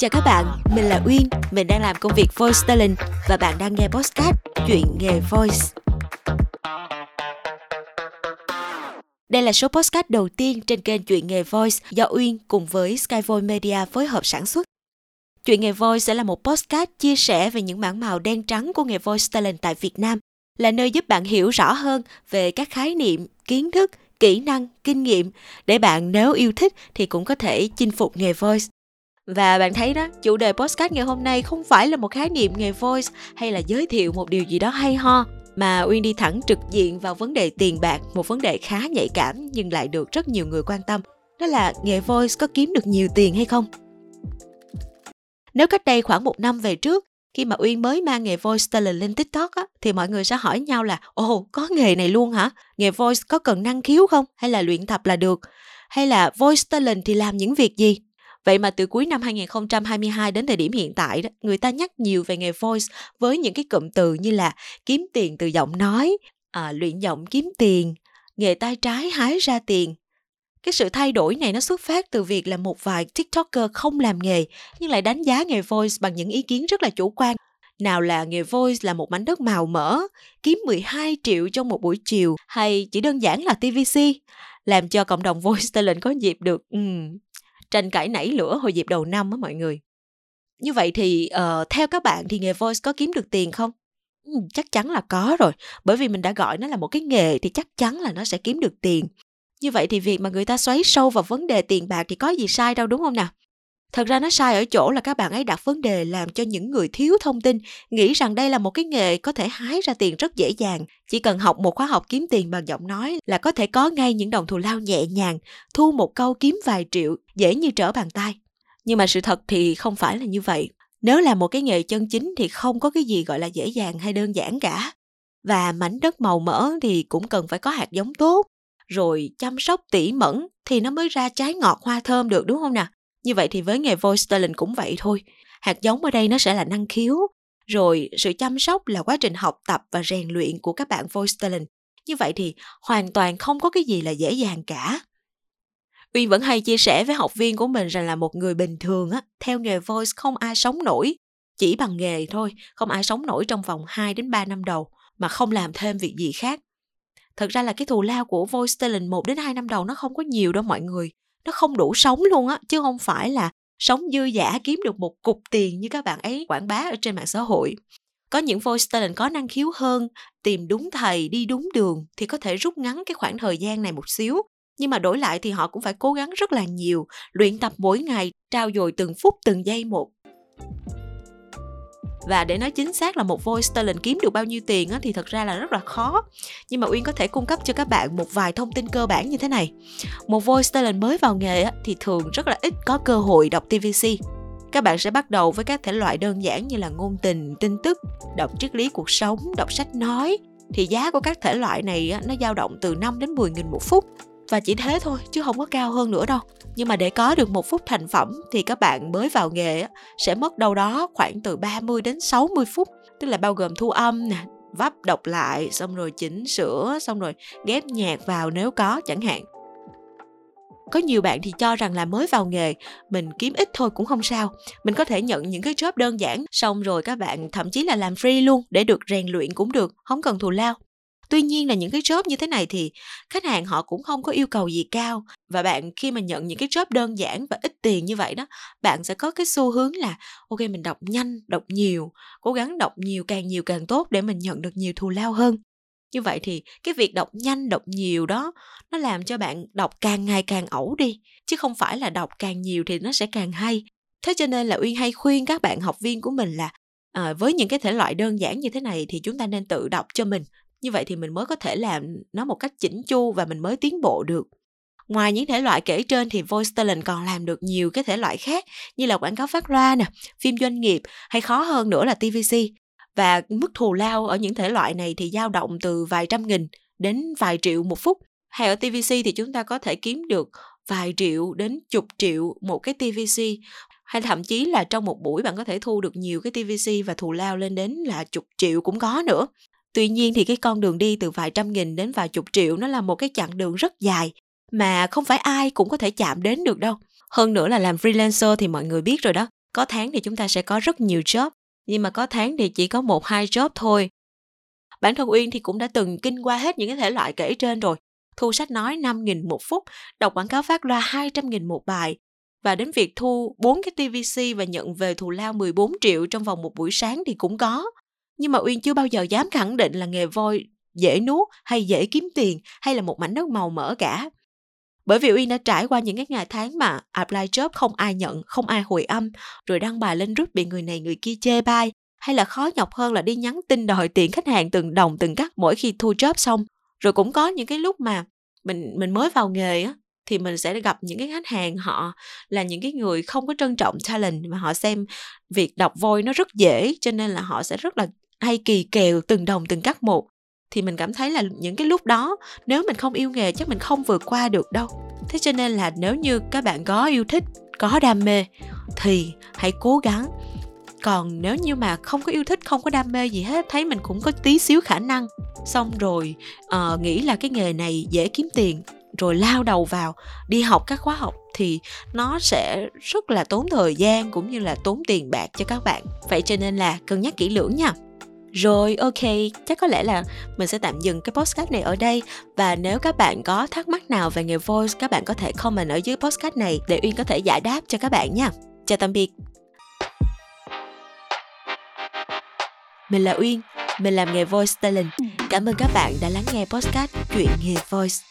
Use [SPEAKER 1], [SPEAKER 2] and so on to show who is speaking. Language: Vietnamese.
[SPEAKER 1] Chào các bạn, mình là Uyên, mình đang làm công việc voice talent và bạn đang nghe podcast Chuyện nghề voice. Đây là số podcast đầu tiên trên kênh Chuyện nghề voice do Uyên cùng với Skyvoice Media phối hợp sản xuất. Chuyện nghề voice sẽ là một podcast chia sẻ về những mảng màu đen trắng của nghề voice talent tại Việt Nam, là nơi giúp bạn hiểu rõ hơn về các khái niệm, kiến thức, kỹ năng, kinh nghiệm để bạn nếu yêu thích thì cũng có thể chinh phục nghề voice. Và bạn thấy đó, chủ đề podcast ngày hôm nay không phải là một khái niệm nghề voice hay là giới thiệu một điều gì đó hay ho, mà Uyên đi thẳng trực diện vào vấn đề tiền bạc, một vấn đề khá nhạy cảm nhưng lại được rất nhiều người quan tâm. Đó là nghề voice có kiếm được nhiều tiền hay không? Nếu cách đây khoảng một năm về trước, khi mà Uyên mới mang nghề voice talent lên TikTok á, thì mọi người sẽ hỏi nhau là Ồ, có nghề này luôn hả? Nghề voice có cần năng khiếu không? Hay là luyện tập là được? Hay là voice talent thì làm những việc gì? Vậy mà từ cuối năm 2022 đến thời điểm hiện tại đó, người ta nhắc nhiều về nghề voice với những cái cụm từ như là kiếm tiền từ giọng nói, à, luyện giọng kiếm tiền, nghề tay trái hái ra tiền. Cái sự thay đổi này nó xuất phát từ việc là một vài TikToker không làm nghề nhưng lại đánh giá nghề voice bằng những ý kiến rất là chủ quan. Nào là nghề voice là một mảnh đất màu mỡ, kiếm 12 triệu trong một buổi chiều hay chỉ đơn giản là TVC, làm cho cộng đồng voice talent có dịp được um, tranh cãi nảy lửa hồi dịp đầu năm á mọi người. Như vậy thì uh, theo các bạn thì nghề voice có kiếm được tiền không? Ừ, chắc chắn là có rồi bởi vì mình đã gọi nó là một cái nghề thì chắc chắn là nó sẽ kiếm được tiền. Như vậy thì việc mà người ta xoáy sâu vào vấn đề tiền bạc thì có gì sai đâu đúng không nào? Thật ra nó sai ở chỗ là các bạn ấy đặt vấn đề làm cho những người thiếu thông tin, nghĩ rằng đây là một cái nghề có thể hái ra tiền rất dễ dàng. Chỉ cần học một khóa học kiếm tiền bằng giọng nói là có thể có ngay những đồng thù lao nhẹ nhàng, thu một câu kiếm vài triệu, dễ như trở bàn tay. Nhưng mà sự thật thì không phải là như vậy. Nếu là một cái nghề chân chính thì không có cái gì gọi là dễ dàng hay đơn giản cả. Và mảnh đất màu mỡ thì cũng cần phải có hạt giống tốt, rồi chăm sóc tỉ mẩn thì nó mới ra trái ngọt hoa thơm được, đúng không nào? Như vậy thì với nghề voice talent cũng vậy thôi. Hạt giống ở đây nó sẽ là năng khiếu, rồi sự chăm sóc là quá trình học tập và rèn luyện của các bạn voice talent. Như vậy thì hoàn toàn không có cái gì là dễ dàng cả. Uyên vẫn hay chia sẻ với học viên của mình rằng là một người bình thường á, theo nghề voice không ai sống nổi, chỉ bằng nghề thôi, không ai sống nổi trong vòng 2 đến 3 năm đầu mà không làm thêm việc gì khác. Thật ra là cái thù lao của voice talent 1 đến 2 năm đầu nó không có nhiều đâu mọi người nó không đủ sống luôn á, chứ không phải là sống dư giả kiếm được một cục tiền như các bạn ấy quảng bá ở trên mạng xã hội. Có những voice talent có năng khiếu hơn, tìm đúng thầy, đi đúng đường thì có thể rút ngắn cái khoảng thời gian này một xíu. Nhưng mà đổi lại thì họ cũng phải cố gắng rất là nhiều, luyện tập mỗi ngày trao dồi từng phút, từng giây một và để nói chính xác là một voice talent kiếm được bao nhiêu tiền á, thì thật ra là rất là khó. Nhưng mà uyên có thể cung cấp cho các bạn một vài thông tin cơ bản như thế này. Một voice talent mới vào nghề á, thì thường rất là ít có cơ hội đọc tvc các bạn sẽ bắt đầu với các thể loại đơn giản như là ngôn tình tin tức đọc triết lý cuộc sống đọc sách nói. Thì giá của các thể loại này á, nó dao động từ 5 đến 10 nghìn một phút. Và chỉ thế thôi chứ không có cao hơn nữa đâu nhưng mà để có được một phút thành phẩm thì các bạn mới vào nghề sẽ mất đâu đó khoảng từ 30 đến 60 phút. Tức là bao gồm thu âm nè, vấp đọc lại, xong rồi chỉnh sửa, xong rồi ghép nhạc vào nếu có chẳng hạn. Có nhiều bạn thì cho rằng là mới vào nghề, mình kiếm ít thôi cũng không sao. Mình có thể nhận những cái job đơn giản, xong rồi các bạn thậm chí là làm free luôn để được rèn luyện cũng được, không cần thù lao tuy nhiên là những cái job như thế này thì khách hàng họ cũng không có yêu cầu gì cao. Và bạn khi mà nhận những cái job đơn giản và ít tiền như vậy đó bạn sẽ có cái xu hướng là ok mình đọc nhanh đọc nhiều cố gắng đọc nhiều càng nhiều càng tốt để mình nhận được nhiều thù lao hơn. Như vậy thì cái việc đọc nhanh đọc nhiều đó nó làm cho bạn đọc càng ngày càng ẩu đi chứ không phải là đọc càng nhiều thì nó sẽ càng hay. Thế cho nên là uyên hay khuyên các bạn học viên của mình là à, với những cái thể loại đơn giản như thế này thì chúng ta nên tự đọc cho mình như vậy thì mình mới có thể làm nó một cách chỉnh chu và mình mới tiến bộ được. Ngoài những thể loại kể trên thì voice talent còn làm được nhiều cái thể loại khác như là quảng cáo phát loa nè, phim doanh nghiệp hay khó hơn nữa là tvc và mức thù lao ở những thể loại này thì dao động từ vài trăm nghìn đến vài triệu một phút. Hay ở tvc thì chúng ta có thể kiếm được vài triệu đến chục triệu một cái tvc hay thậm chí là trong một buổi bạn có thể thu được nhiều cái tvc và thù lao lên đến là chục triệu cũng có nữa. Tuy nhiên thì cái con đường đi từ vài trăm nghìn đến vài chục triệu nó là một cái chặng đường rất dài mà không phải ai cũng có thể chạm đến được đâu. Hơn nữa là làm freelancer thì mọi người biết rồi đó, có tháng thì chúng ta sẽ có rất nhiều job nhưng mà có tháng thì chỉ có một hai job thôi bản thân uyên thì cũng đã từng kinh qua hết những cái thể loại kể trên rồi thu sách nói 5.000 một phút, đọc quảng cáo phát loa 200.000 một bài, và đến việc thu 4 cái TVC và nhận về thù lao 14 triệu trong vòng một buổi sáng thì cũng có. Nhưng mà Uyên chưa bao giờ dám khẳng định là nghề voi dễ nuốt hay dễ kiếm tiền hay là một mảnh đất màu mỡ cả. Bởi vì Uyên đã trải qua những cái ngày tháng mà apply job không ai nhận, không ai hồi âm, rồi đăng bài lên rút bị người này người kia chê bai, hay là khó nhọc hơn là đi nhắn tin đòi tiền khách hàng từng đồng từng cắt mỗi khi thu job xong. Rồi cũng có những cái lúc mà mình mình mới vào nghề á thì mình sẽ gặp những cái khách hàng họ là những cái người không có trân trọng talent mà họ xem việc đọc voi nó rất dễ cho nên là họ sẽ rất là hay kỳ kèo từng đồng từng cắt một thì mình cảm thấy là những cái lúc đó nếu mình không yêu nghề chắc mình không vượt qua được đâu. Thế cho nên là nếu như các bạn có yêu thích có đam mê thì hãy cố gắng. Còn nếu như mà không có yêu thích không có đam mê gì hết thấy mình cũng có tí xíu khả năng. Xong rồi uh, nghĩ là cái nghề này dễ kiếm tiền rồi lao đầu vào đi học các khóa học thì nó sẽ rất là tốn thời gian cũng như là tốn tiền bạc cho các bạn. Vậy cho nên là cân nhắc kỹ lưỡng nha rồi ok, chắc có lẽ là mình sẽ tạm dừng cái postcard này ở đây. Và nếu các bạn có thắc mắc nào về nghề voice Các bạn có thể comment ở dưới postcard này để Uyên có thể giải đáp cho các bạn nha. Chào tạm biệt. Mình là Uyên, mình làm nghề voice talent. Cảm ơn các bạn đã lắng nghe postcard Chuyện nghề voice.